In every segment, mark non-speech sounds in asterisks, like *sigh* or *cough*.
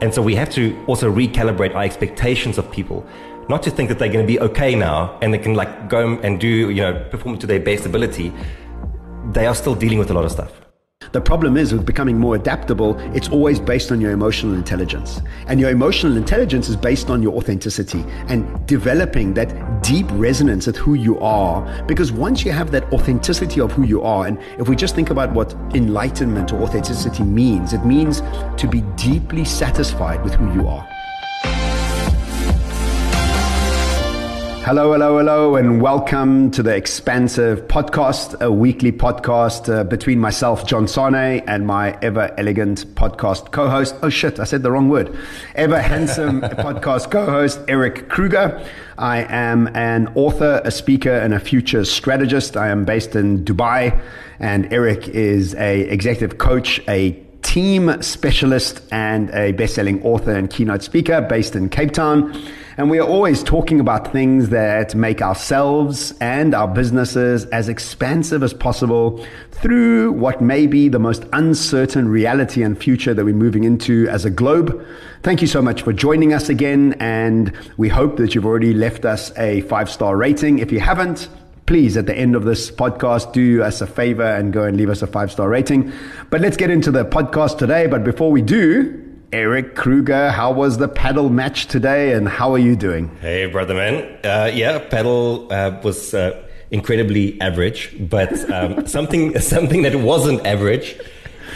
And so we have to also recalibrate our expectations of people. Not to think that they're going to be okay now and they can like go and do, you know, perform to their best ability. They are still dealing with a lot of stuff. The problem is with becoming more adaptable, it's always based on your emotional intelligence. And your emotional intelligence is based on your authenticity and developing that deep resonance at who you are. Because once you have that authenticity of who you are, and if we just think about what enlightenment or authenticity means, it means to be deeply satisfied with who you are. Hello, hello, hello, and welcome to the Expansive Podcast, a weekly podcast uh, between myself, John Sanei, and my ever elegant podcast co host. Oh shit, I said the wrong word. Ever handsome *laughs* podcast co host, Erik Kruger. I am an author, a speaker, and a future strategist. I am based in Dubai, and Erik is a executive coach, a team specialist, and a best selling author and keynote speaker based in Cape Town. And we are always talking about things that make ourselves and our businesses as expansive as possible through what may be the most uncertain reality and future that we're moving into as a globe. Thank you so much for joining us again. And we hope that you've already left us a five star rating. If you haven't, please, at the end of this podcast, do us a favor and go and leave us a five star rating. But let's get into the podcast today. But before we do, Erik Kruger, how was the paddle match today and how are you doing? Hey, brother man. Uh, yeah, paddle uh, was uh, incredibly average, but um, *laughs* something, something that wasn't average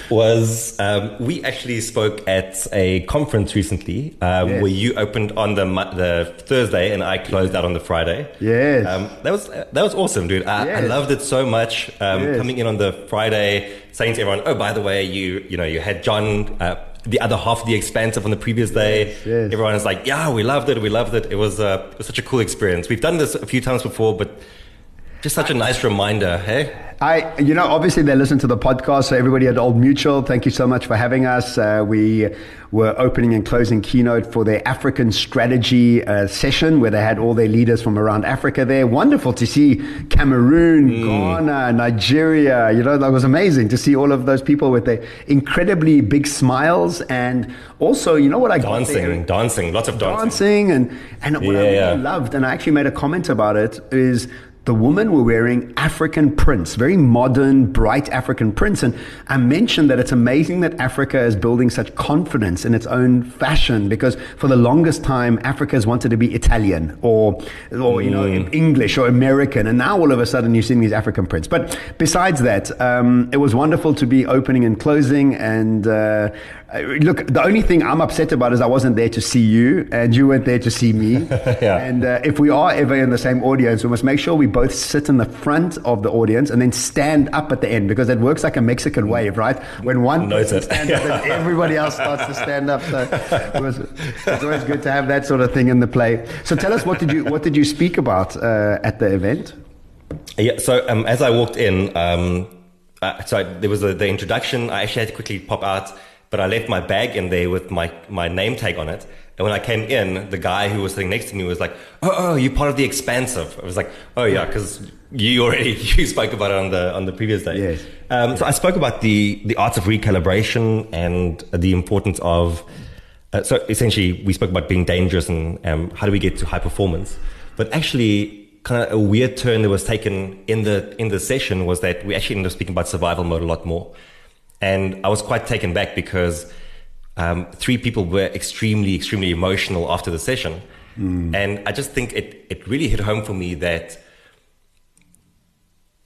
was um, we actually spoke at a conference recently um, yes. where you opened on the the Thursday and I closed out on the Friday. Yes, um, that was that was awesome, dude. I, yes. I loved it so much. Um, yes. Coming in on the Friday, saying to everyone, "Oh, by the way, you you know you had John." Uh, the other half of the expansive on the previous day. Yes, yes. Everyone is like, yeah, we loved it. We loved it. It was, uh, it was such a cool experience. We've done this a few times before, but just such a nice reminder, hey? I, you know, obviously they listen to the podcast. So everybody at Old Mutual, thank you so much for having us. Uh, we were opening and closing keynote for their African strategy uh, session where they had all their leaders from around Africa there. Wonderful to see Cameroon, mm. Ghana, Nigeria. You know, that was amazing to see all of those people with their incredibly big smiles and also, you know what I dancing, dancing, lots of dancing, dancing, and and what yeah, I really yeah. loved, and I actually made a comment about it is the women were wearing African prints, very modern, bright African prints. And I mentioned that it's amazing that Africa is building such confidence in its own fashion because for the longest time, Africa has wanted to be Italian or, or you know, mm. English or American. And now all of a sudden you're seeing these African prints. But besides that, um, it was wonderful to be opening and closing and uh, uh, look, the only thing I'm upset about is I wasn't there to see you and you weren't there to see me. *laughs* yeah. And uh, if we are ever in the same audience, we must make sure we both sit in the front of the audience and then stand up at the end because it works like a Mexican wave, right? When one person stands yeah. up, *laughs* everybody else starts to stand up. So it was, it's always good to have that sort of thing in the play. So tell us, what did you what did you speak about uh, at the event? Yeah. So um, as I walked in, um, uh, so there was a, the introduction. I actually had to quickly pop out but I left my bag in there with my, my name tag on it. And when I came in, the guy who was sitting next to me was like, "Oh, oh you're part of the expansive." I was like, "Oh yeah," because you already *laughs* you spoke about it on the on the previous day. Yes. Um, so I spoke about the the arts of recalibration and the importance of. Uh, so essentially, we spoke about being dangerous and um, how do we get to high performance. But actually, kind of a weird turn that was taken in the in the session was that we actually ended up speaking about survival mode a lot more. And I was quite taken back because um, three people were extremely, extremely emotional after the session. Mm. And I just think it, it really hit home for me that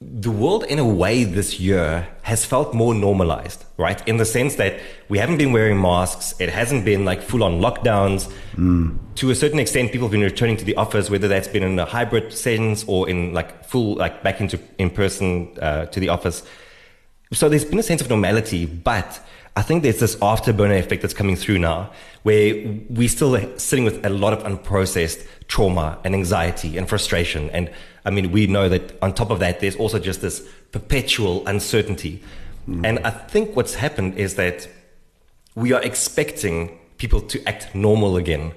the world, in a way, this year has felt more normalized, right? In the sense that we haven't been wearing masks. It hasn't been like full on lockdowns. Mm. To a certain extent, people have been returning to the office, whether that's been in a hybrid sense or in like full, like back into in person uh, to the office. So there's been a sense of normality, but I think there's this afterburner effect that's coming through now where we're still sitting with a lot of unprocessed trauma and anxiety and frustration. And I mean, we know that on top of that, there's also just this perpetual uncertainty. Mm. And I think what's happened is that we are expecting people to act normal again,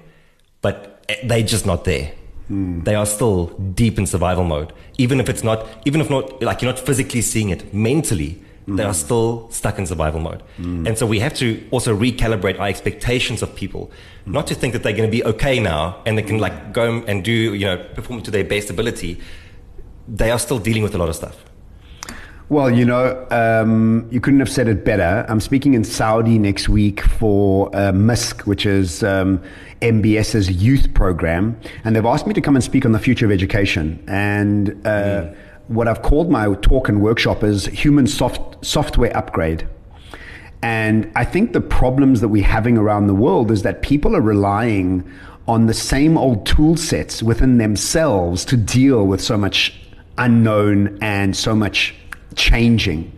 but they're just not there. Mm. They are still deep in survival mode. Even if it's not, even if not, like you're not physically seeing it, mentally, they are still stuck in survival mode. And so we have to also recalibrate our expectations of people, not to think that they're going to be okay now and they can like go and do, you know, perform to their best ability. They are still dealing with a lot of stuff. Well, you know, um, you couldn't have said it better. I'm speaking in Saudi next week for uh, Misk, which is um, MBS's youth program, and they've asked me to come and speak on the future of education. And uh, mm. What I've called my talk and workshop is human soft, software upgrade. And I think the problems that we're having around the world is that people are relying on the same old tool sets within themselves to deal with so much unknown and so much changing.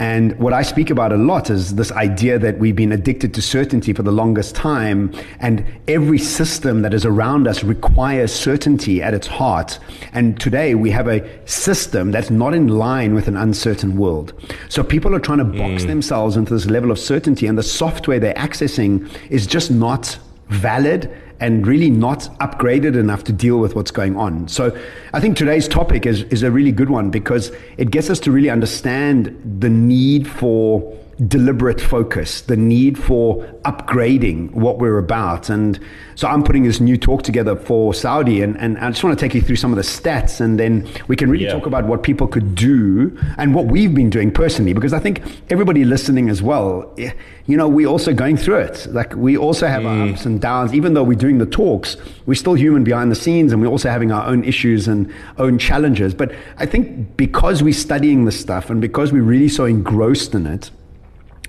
And what I speak about a lot is this idea that we've been addicted to certainty for the longest time, and every system that is around us requires certainty at its heart. And today we have a system that's not in line with an uncertain world. So people are trying to box mm. themselves into this level of certainty, and the software they're accessing is just not valid and really not upgraded enough to deal with what's going on. So I think today's topic is, is a really good one because it gets us to really understand the need for deliberate focus, the need for upgrading what we're about. And so I'm putting this new talk together for Saudi, and, and I just want to take you through some of the stats, and then we can really yeah. talk about what people could do and what we've been doing personally, because I think everybody listening as well, eh, you know, we're also going through it. Like we also have mm. our ups and downs, even though we're doing the talks, we're still human behind the scenes, and we're also having our own issues and own challenges. But I think because we're studying this stuff and because we're really so engrossed in it,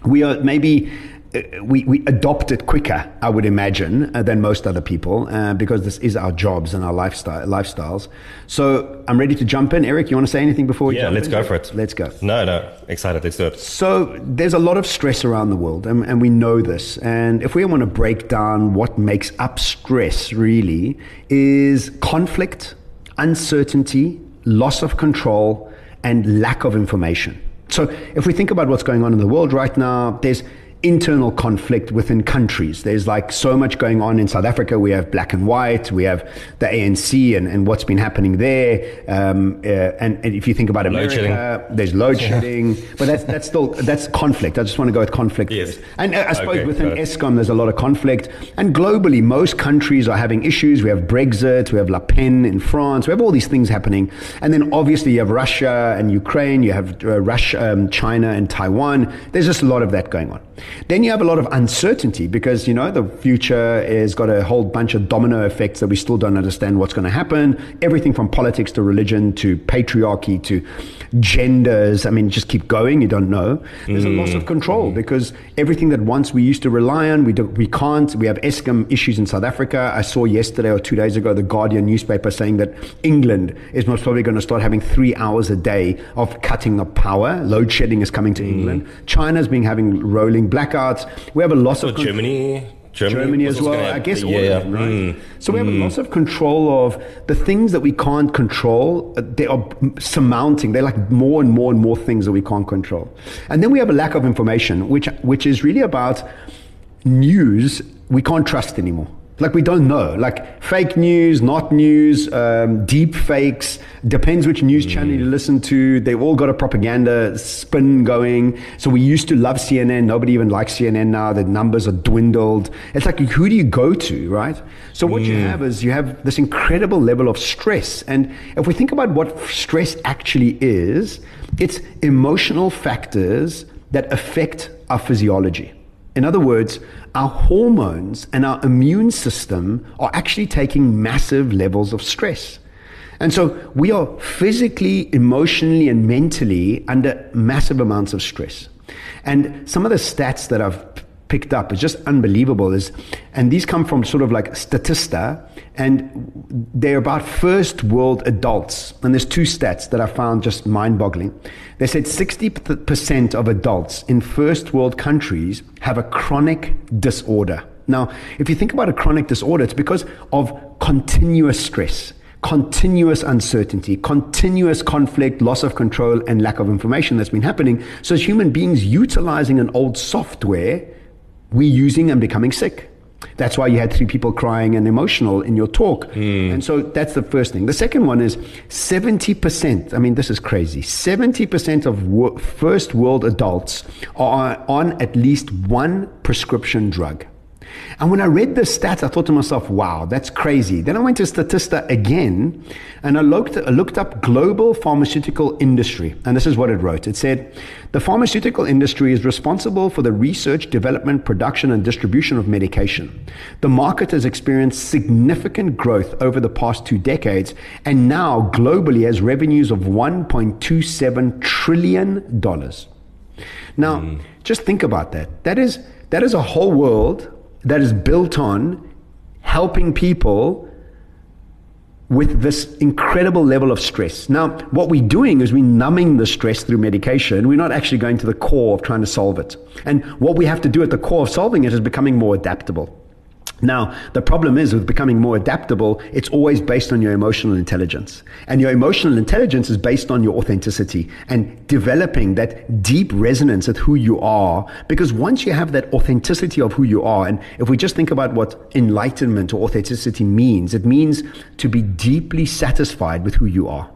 we are maybe uh, we, we adopt it quicker, I would imagine, uh, than most other people, uh, because this is our jobs and our lifestyle lifestyles. So I'm ready to jump in. Erik, you want to say anything before we yeah, jump let's in? go for it. Let's go. No, no, excited. Let's do it. So there's a lot of stress around the world, and, and we know this. And if we want to break down what makes up stress, really, is conflict, uncertainty, loss of control, and lack of information. So if we think about what's going on in the world right now, there's internal conflict within countries. There's like so much going on in South Africa. We have black and white. We have the ANC and, and what's been happening there. Um, uh, and, and, if you think about America, load there's load shedding. But that's that's still that's conflict. I just want to go with conflict. Yes. And uh, I suppose okay, within Eskom, there's a lot of conflict. And globally, most countries are having issues. We have Brexit. We have Le Pen in France. We have all these things happening. And then obviously you have Russia and Ukraine. You have uh, Russia, um, China and Taiwan. There's just a lot of that going on. Then you have a lot of uncertainty because, you know, the future has got a whole bunch of domino effects that we still don't understand what's going to happen. Everything from politics to religion to patriarchy to genders. I mean, just keep going. You don't know. There's mm. a loss of control mm. because everything that once we used to rely on, we, do, we can't. We have Eskom issues in South Africa. I saw yesterday or two days ago the Guardian newspaper saying that England is most probably going to start having three hours a day of cutting of power. Load shedding is coming to mm. England. China's been having rolling blackouts. We have a loss so of Germany. Germany, Germany as well. I guess all yeah, of them, right? Mm, so we have mm. a loss of control of the things that we can't control. Uh, they are surmounting. They're like more and more and more things that we can't control. And then we have a lack of information, which which is really about news we can't trust anymore. Like we don't know. Like fake news, not news, um, deep fakes. Depends which news mm. channel you listen to. They've all got a propaganda spin going. So we used to love CNN. Nobody even likes CNN now. The numbers are dwindled. It's like who do you go to, right? So what mm. you have is you have this incredible level of stress. And if we think about what stress actually is, it's emotional factors that affect our physiology. In other words, our hormones and our immune system are actually taking massive levels of stress. And so we are physically, emotionally, and mentally under massive amounts of stress. And some of the stats that I've picked up It's just unbelievable. Is and these come from sort of like Statista, and they're about first world adults. And there's two stats that I found just mind-boggling. They said 60% of adults in first world countries have a chronic disorder. Now, if you think about a chronic disorder, it's because of continuous stress continuous uncertainty, continuous conflict, loss of control, and lack of information that's been happening. So, as human beings utilizing an old software, we're using and becoming sick. That's why you had three people crying and emotional in your talk. Mm. And so that's the first thing. The second one is 70%. I mean, this is crazy. 70% of first world adults are on at least one prescription drug. And when I read this stat, I thought to myself, wow, that's crazy. Then I went to Statista again and I looked, I looked up global pharmaceutical industry. And this is what it wrote it said, the pharmaceutical industry is responsible for the research, development, production, and distribution of medication. The market has experienced significant growth over the past two decades and now globally has revenues of $1.27 trillion. Now, mm. just think about that. That is, that is a whole world that is built on helping people with this incredible level of stress. Now, what we're doing is we're numbing the stress through medication. We're not actually going to the core of trying to solve it. And what we have to do at the core of solving it is becoming more adaptable. Now, the problem is with becoming more adaptable, it's always based on your emotional intelligence. And your emotional intelligence is based on your authenticity and developing that deep resonance with who you are. Because once you have that authenticity of who you are, and if we just think about what enlightenment or authenticity means, it means to be deeply satisfied with who you are.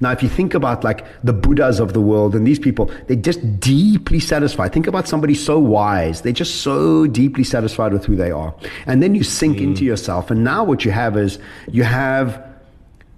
Now, if you think about like the Buddhas of the world and these people, they're just deeply satisfied. Think about somebody so wise. They're just so deeply satisfied with who they are. And then you sink mm. into yourself. And now what you have is you have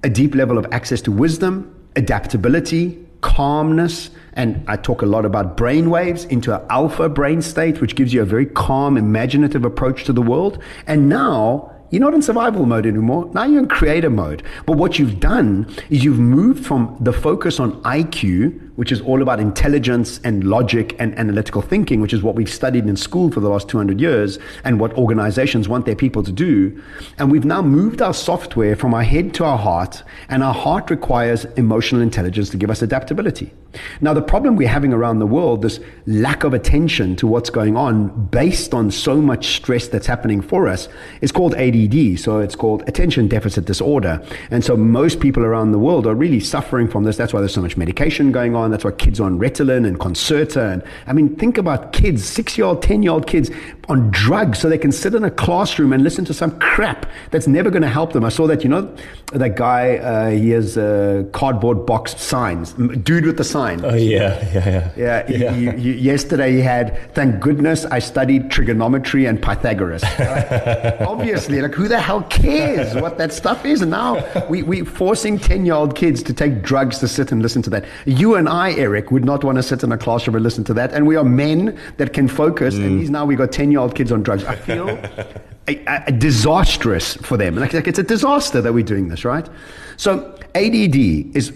a deep level of access to wisdom, adaptability, calmness. And I talk a lot about brain waves into an alpha brain state, which gives you a very calm, imaginative approach to the world. And now you're not in survival mode anymore. Now you're in creator mode. But what you've done is you've moved from the focus on IQ, which is all about intelligence and logic and analytical thinking, which is what we've studied in school for the last 200 years and what organizations want their people to do. And we've now moved our software from our head to our heart, and our heart requires emotional intelligence to give us adaptability. Now, the problem we're having around the world, this lack of attention to what's going on based on so much stress that's happening for us, is called ADD. So it's called attention deficit disorder. And so most people around the world are really suffering from this. That's why there's so much medication going on. That's why kids are on Ritalin and Concerta. And I mean, think about kids, six year old, 10 year old kids on drugs so they can sit in a classroom and listen to some crap that's never going to help them. I saw that, you know, that guy, uh, he has uh, cardboard box signs, dude with the sign. Oh, yeah, yeah, yeah. Yeah, yeah. yesterday he had, thank goodness I studied trigonometry and Pythagoras. Right? *laughs* Obviously, like who the hell cares what that stuff is? And now we, we're forcing 10 year old kids to take drugs to sit and listen to that. You and I, Erik, would not want to sit in a classroom and listen to that. And we are men that can focus. Mm. And these now we got 10 year old kids on drugs. I feel *laughs* a, a disastrous for them. Like, like it's a disaster that we're doing this, right? So ADD is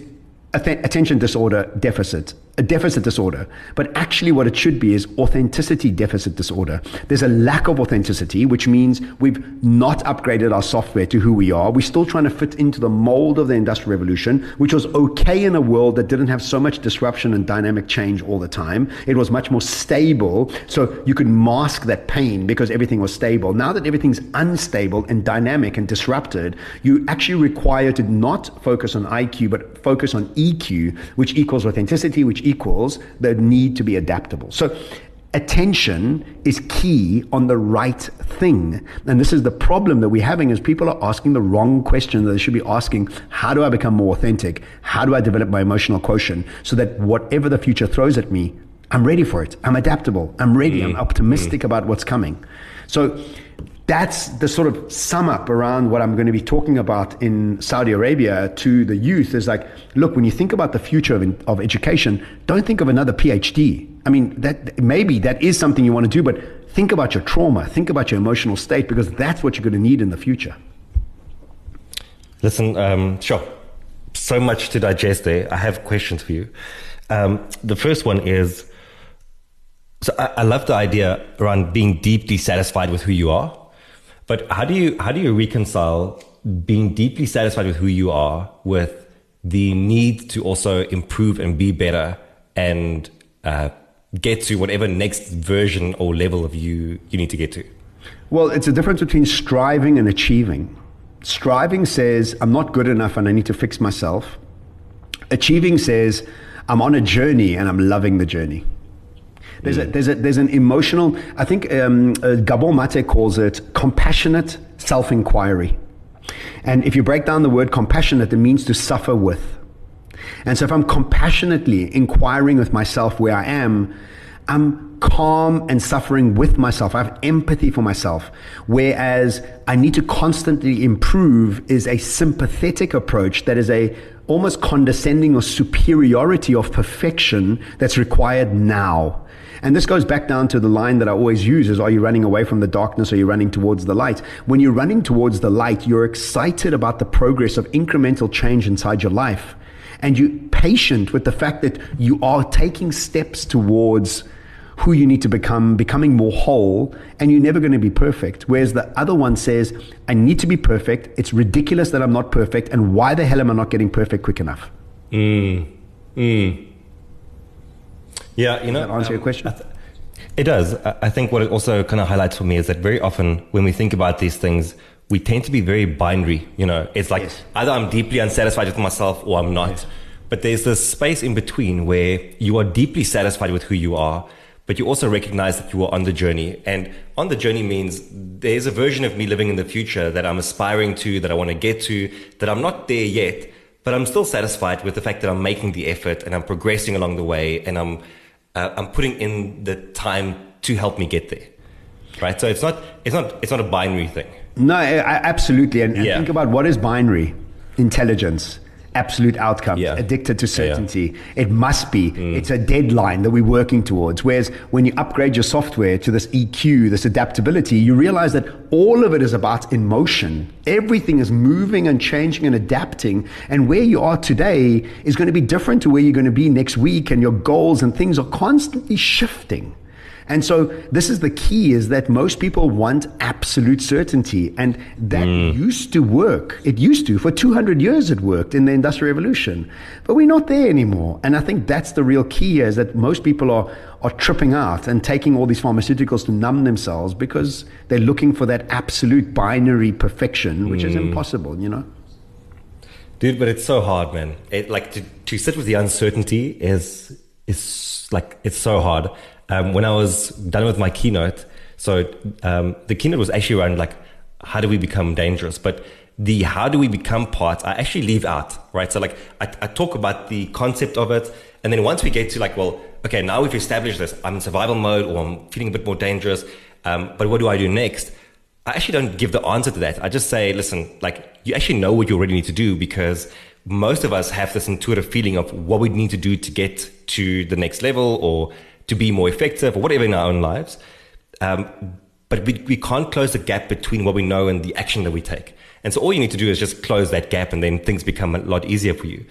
attention disorder deficit a deficit disorder, but actually what it should be is authenticity deficit disorder. There's a lack of authenticity, which means we've not upgraded our software to who we are. We're still trying to fit into the mold of the industrial revolution, which was okay in a world that didn't have so much disruption and dynamic change all the time. It was much more stable, so you could mask that pain because everything was stable. Now that everything's unstable and dynamic and disrupted, you actually require to not focus on IQ, but focus on EQ, which equals authenticity, which equals the need to be adaptable. So attention is key on the right thing. And this is the problem that we're having is people are asking the wrong question that they should be asking, how do I become more authentic? How do I develop my emotional quotient so that whatever the future throws at me, I'm ready for it. I'm adaptable. I'm ready. Mm. I'm optimistic mm. about what's coming. So that's the sort of sum up around what I'm going to be talking about in Saudi Arabia to the youth is like, look, when you think about the future of, of education, don't think of another PhD. I mean, that maybe that is something you want to do, but think about your trauma, think about your emotional state, because that's what you're going to need in the future. Listen, um, sure. So much to digest there. I have questions for you. Um, the first one is, so I, I love the idea around being deeply satisfied with who you are but how do you how do you reconcile being deeply satisfied with who you are with the need to also improve and be better and uh, get to whatever next version or level of you you need to get to? Well, it's a difference between striving and achieving. Striving says I'm not good enough and I need to fix myself. Achieving says I'm on a journey and I'm loving the journey. There's, a, there's, a, there's an emotional, I think um, uh, Gabor Mate calls it compassionate self inquiry. And if you break down the word compassionate, it means to suffer with. And so if I'm compassionately inquiring with myself where I am, I'm calm and suffering with myself. I have empathy for myself. Whereas I need to constantly improve is a sympathetic approach that is a almost condescending or superiority of perfection that's required now. And this goes back down to the line that I always use is are you running away from the darkness or are you running towards the light? When you're running towards the light, you're excited about the progress of incremental change inside your life. And you're patient with the fact that you are taking steps towards who you need to become, becoming more whole, and you're never going to be perfect. Whereas the other one says, I need to be perfect. It's ridiculous that I'm not perfect. And why the hell am I not getting perfect quick enough? Mm. Mm. Yeah, you know, Does that answer um, your question? Th- it does. I think what it also kind of highlights for me is that very often when we think about these things, we tend to be very binary. You know, it's like yes. either I'm deeply unsatisfied with myself or I'm not. Yes. But there's this space in between where you are deeply satisfied with who you are, but you also recognize that you are on the journey. And on the journey means there's a version of me living in the future that I'm aspiring to, that I want to get to, that I'm not there yet, but I'm still satisfied with the fact that I'm making the effort and I'm progressing along the way and I'm uh, I'm putting in the time to help me get there. Right. So it's not it's not it's not a binary thing. No, I, absolutely. And, and think about what is binary intelligence absolute outcomes, yeah. addicted to certainty. Yeah. It must be. Mm. It's a deadline that we're working towards. Whereas when you upgrade your software to this EQ, this adaptability, you realize that all of it is about emotion. Everything is moving and changing and adapting. And where you are today is going to be different to where you're going to be next week. And your goals and things are constantly shifting. And so this is the key is that most people want absolute certainty. And that mm. used to work. It used to. For 200 years it worked in the Industrial Revolution. But we're not there anymore. And I think that's the real key is that most people are, are tripping out and taking all these pharmaceuticals to numb themselves because they're looking for that absolute binary perfection, which mm. is impossible, you know? Dude, but it's so hard, man. It, like to, to sit with the uncertainty is is like it's so hard um, when I was done with my keynote, so um, the keynote was actually around like how do we become dangerous, but the how do we become part I actually leave out, right? So like I, I talk about the concept of it, and then once we get to like, well, okay, now we've established this, I'm in survival mode, or I'm feeling a bit more dangerous, um, but what do I do next? I actually don't give the answer to that. I just say, listen, like you actually know what you already need to do because most of us have this intuitive feeling of what we need to do to get to the next level or to be more effective or whatever in our own lives. Um, but we, we can't close the gap between what we know and the action that we take. And so all you need to do is just close that gap and then things become a lot easier for you.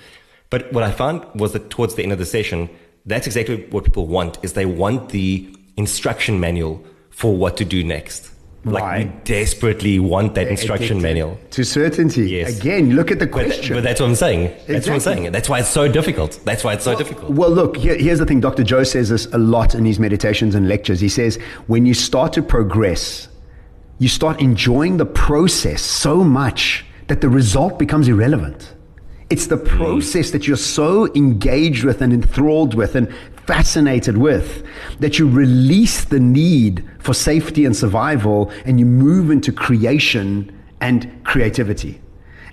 But what I found was that towards the end of the session, that's exactly what people want is they want the instruction manual for what to do next. Like Why? we desperately want that instruction manual. To certainty. Yes. Again, look at the question. But, but that's what I'm saying. That's exactly. what I'm saying. That's why it's so difficult. That's why it's so well, difficult. Well, look, here, here's the thing. Dr. Joe says this a lot in his meditations and lectures. He says, when you start to progress, you start enjoying the process so much that the result becomes irrelevant. It's the hmm. process that you're so engaged with and enthralled with and fascinated with, that you release the need for safety and survival and you move into creation and creativity.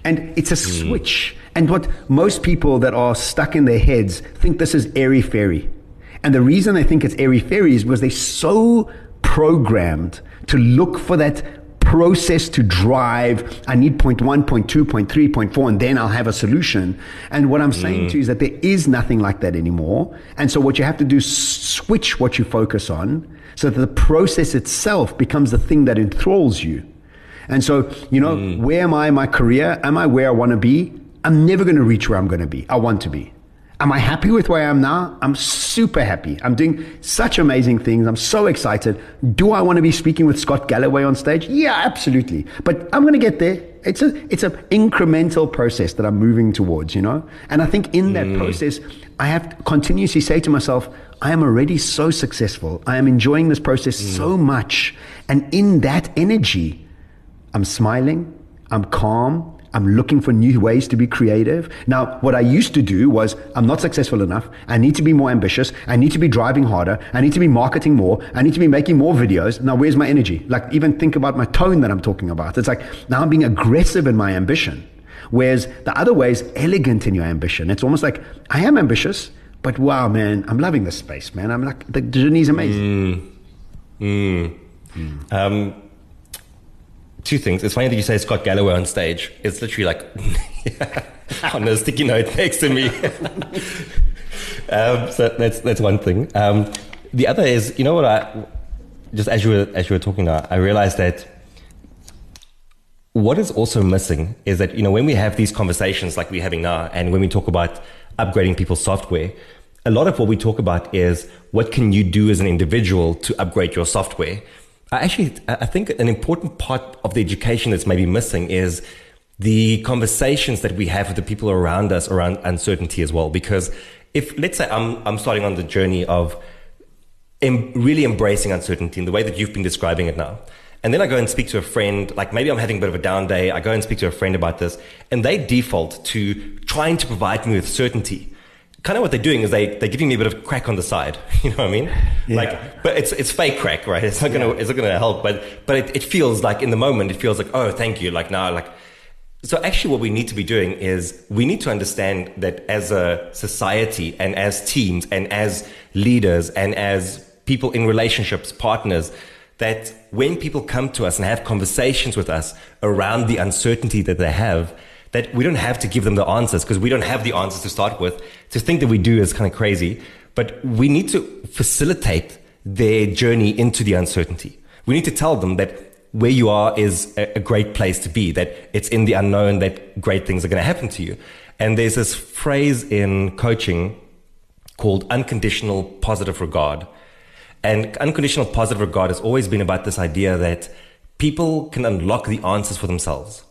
And it's a mm. switch. And what most people that are stuck in their heads think this is airy fairy. And the reason they think it's airy fairy is because they're so programmed to look for that process to drive. I need point one, point two, point three, point four, and then I'll have a solution. And what I'm saying mm. to you is that there is nothing like that anymore. And so what you have to do is switch what you focus on so that the process itself becomes the thing that enthralls you. And so, you know, mm. where am I in my career? Am I where I want to be? I'm never going to reach where I'm going to be. I want to be. Am I happy with where I am now? I'm super happy. I'm doing such amazing things. I'm so excited. Do I want to be speaking with Scott Galloway on stage? Yeah, absolutely. But I'm going to get there. It's a it's an incremental process that I'm moving towards, you know? And I think in that mm. process, I have to continuously say to myself, I am already so successful. I am enjoying this process mm. so much. And in that energy, I'm smiling, I'm calm, I'm looking for new ways to be creative. Now, what I used to do was I'm not successful enough. I need to be more ambitious. I need to be driving harder. I need to be marketing more. I need to be making more videos. Now, where's my energy? Like, even think about my tone that I'm talking about. It's like now I'm being aggressive in my ambition. Whereas the other way is elegant in your ambition. It's almost like I am ambitious, but wow, man, I'm loving this space, man. I'm like, the journey is amazing. Mm. Mm. Um, two things. It's funny that you say Scott Galloway on stage. It's literally like *laughs* on a sticky note next to me. um, so that's that's one thing. Um, the other is, you know what? I just as you were as you were talking now, I realized that what is also missing is that you know when we have these conversations like we're having now, and when we talk about upgrading people's software, a lot of what we talk about is what can you do as an individual to upgrade your software actually, I think an important part of the education that's maybe missing is the conversations that we have with the people around us around uncertainty as well. Because if, let's say I'm, I'm starting on the journey of em- really embracing uncertainty in the way that you've been describing it now. And then I go and speak to a friend, like maybe I'm having a bit of a down day. I go and speak to a friend about this and they default to trying to provide me with certainty kind of what they're doing is they they're giving me a bit of crack on the side. *laughs* You know what I mean? Yeah. Like, but it's it's fake crack, right? It's not gonna yeah. it's not gonna help. But but it, it feels like in the moment it feels like oh thank you. Like now like so actually what we need to be doing is we need to understand that as a society and as teams and as leaders and as people in relationships, partners, that when people come to us and have conversations with us around the uncertainty that they have, that we don't have to give them the answers because we don't have the answers to start with. To think that we do is kind of crazy, but we need to facilitate their journey into the uncertainty. We need to tell them that where you are is a, great place to be, that it's in the unknown that great things are going to happen to you. And there's this phrase in coaching called unconditional positive regard. And unconditional positive regard has always been about this idea that people can unlock the answers for themselves.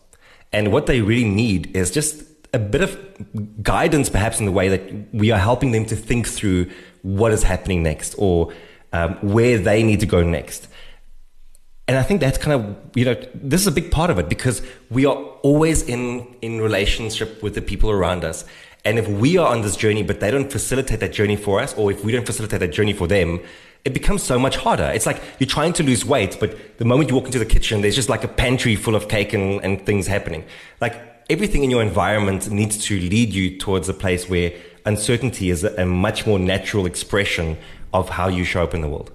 And what they really need is just a bit of guidance, perhaps in the way that we are helping them to think through what is happening next or um, where they need to go next. And I think that's kind of, you know, this is a big part of it because we are always in, in relationship with the people around us. And if we are on this journey, but they don't facilitate that journey for us, or if we don't facilitate that journey for them, it becomes so much harder. It's like you're trying to lose weight, but the moment you walk into the kitchen, there's just like a pantry full of cake and, and things happening. Like everything in your environment needs to lead you towards a place where uncertainty is a, a much more natural expression of how you show up in the world.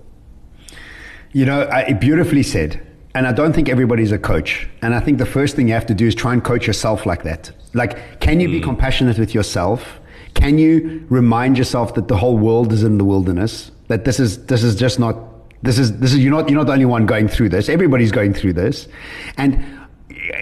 You know, I, beautifully said. And I don't think everybody's a coach. And I think the first thing you have to do is try and coach yourself like that. Like, can you mm. be compassionate with yourself? Can you remind yourself that the whole world is in the wilderness? that this is this is just not this is this is you're not you're not the only one going through this. Everybody's going through this, and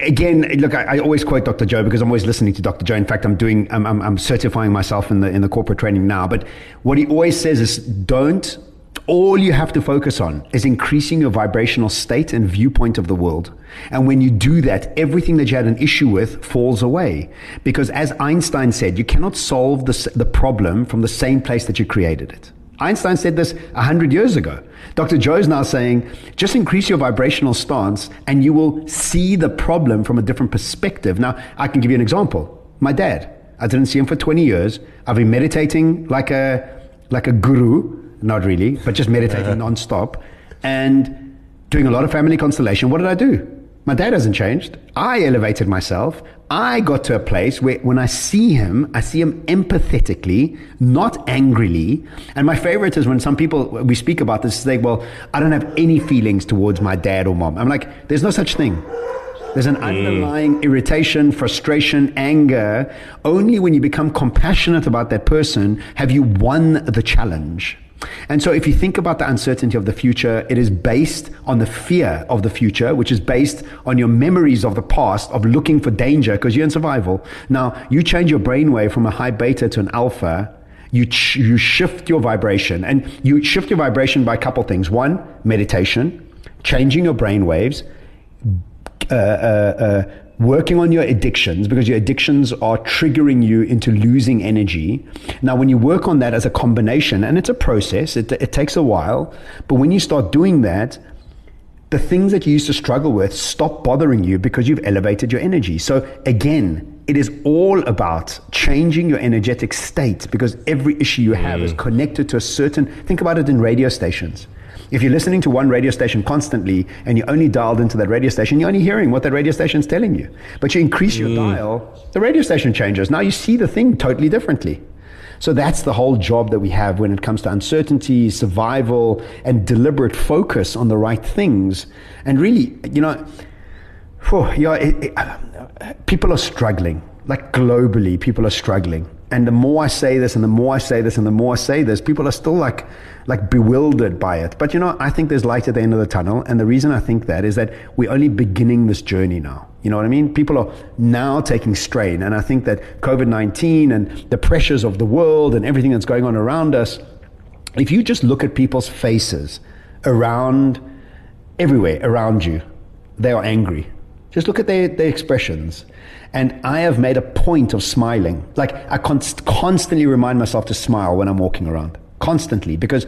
again, look, I, I, always quote Dr. Joe because I'm always listening to Dr. Joe. In fact, I'm doing, I'm, I'm, I'm, certifying myself in the in the corporate training now. But what he always says is, don't. All you have to focus on is increasing your vibrational state and viewpoint of the world. And when you do that, everything that you had an issue with falls away. Because as Einstein said, you cannot solve the, the problem from the same place that you created it. Einstein said this 100 years ago. Dr. Joe is now saying, just increase your vibrational stance and you will see the problem from a different perspective. Now, I can give you an example. My dad, I didn't see him for 20 years. I've been meditating like a, like a guru, not really, but just meditating uh-huh. nonstop and doing a lot of family constellation. What did I do? My dad hasn't changed. I elevated myself. I got to a place where when I see him, I see him empathetically, not angrily. And my favorite is when some people, we speak about this, say, well, I don't have any feelings towards my dad or mom. I'm like, there's no such thing. There's an mm. underlying irritation, frustration, anger. Only when you become compassionate about that person have you won the challenge. And so, if you think about the uncertainty of the future, it is based on the fear of the future, which is based on your memories of the past of looking for danger because you're in survival. Now, you change your brainwave from a high beta to an alpha. You, ch- you shift your vibration and you shift your vibration by a couple things. One, meditation, changing your brain waves, uh, uh, uh, working on your addictions because your addictions are triggering you into losing energy. Now, when you work on that as a combination, and it's a process, it, it takes a while, but when you start doing that, the things that you used to struggle with stop bothering you because you've elevated your energy. So, again, it is all about changing your energetic state because every issue you have mm. is connected to a certain. Think about it in radio stations. If you're listening to one radio station constantly and you're only dialed into that radio station, you're only hearing what that radio station is telling you. But you increase your mm. dial, the radio station changes. Now you see the thing totally differently. So that's the whole job that we have when it comes to uncertainty, survival, and deliberate focus on the right things. And really, you know, whew, yeah, it, it, people are struggling. Like globally, people are struggling. And the more I say this, and the more I say this, and the more I say this, people are still like like bewildered by it. But you know, I think there's light at the end of the tunnel. And the reason I think that is that we're only beginning this journey now. You know what I mean? People are now taking strain. And I think that COVID 19 and the pressures of the world and everything that's going on around us, if you just look at people's faces around, everywhere around you, they are angry. Just look at their, their expressions. And I have made a point of smiling. Like I const- constantly remind myself to smile when I'm walking around constantly because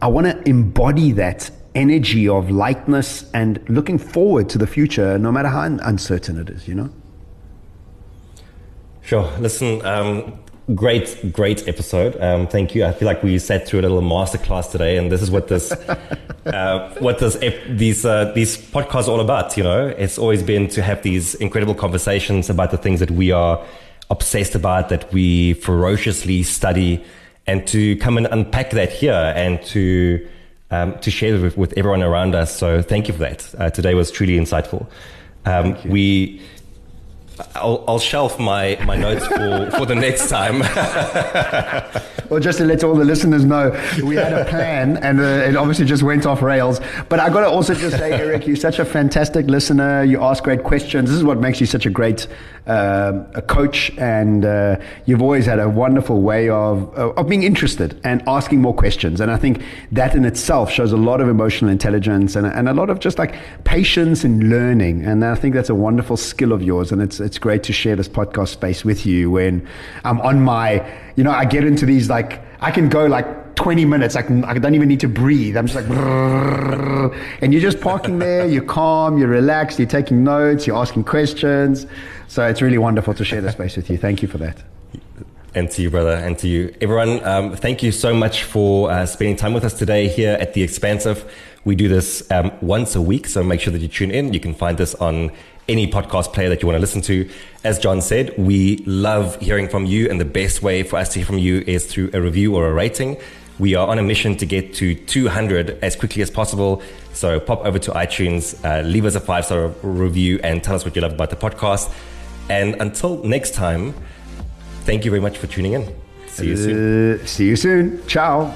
I want to embody that energy of lightness and looking forward to the future, no matter how uncertain it is, you know? Sure. Listen, um, great, great episode. Um, thank you. I feel like we sat through a little masterclass today, and this is what this, *laughs* uh, what this, these, uh, these podcasts are all about. You know, it's always been to have these incredible conversations about the things that we are obsessed about, that we ferociously study, and to come and unpack that here and to um, to share with, with everyone around us. So thank you for that. Uh, today was truly insightful. Um, we I'll, I'll, shelf my, my notes for, for the next time. *laughs* well, just to let all the listeners know, we had a plan and uh, it obviously just went off rails. But I got to also just say, Erik, you're such a fantastic listener. You ask great questions. This is what makes you such a great uh, a coach. And uh, you've always had a wonderful way of, of being interested and asking more questions. And I think that in itself shows a lot of emotional intelligence and, and a lot of just like patience and learning. And I think that's a wonderful skill of yours. And it's, it's great to share this podcast space with you when I'm on my, you know, I get into these like, I can go like 20 minutes. I, can, I don't even need to breathe. I'm just like, and you're just parking there, you're calm, you're relaxed, you're taking notes, you're asking questions. So it's really wonderful to share the space with you. Thank you for that. And to you, brother, and to you. Everyone, um, thank you so much for uh, spending time with us today here at The Expansive. We do this um, once a week, so make sure that you tune in. You can find this on any podcast player that you want to listen to. As John said, we love hearing from you, and the best way for us to hear from you is through a review or a rating. We are on a mission to get to 200 as quickly as possible. So pop over to iTunes, uh, leave us a five star review, and tell us what you love about the podcast. And until next time, thank you very much for tuning in. See you soon. Uh, see you soon. Ciao.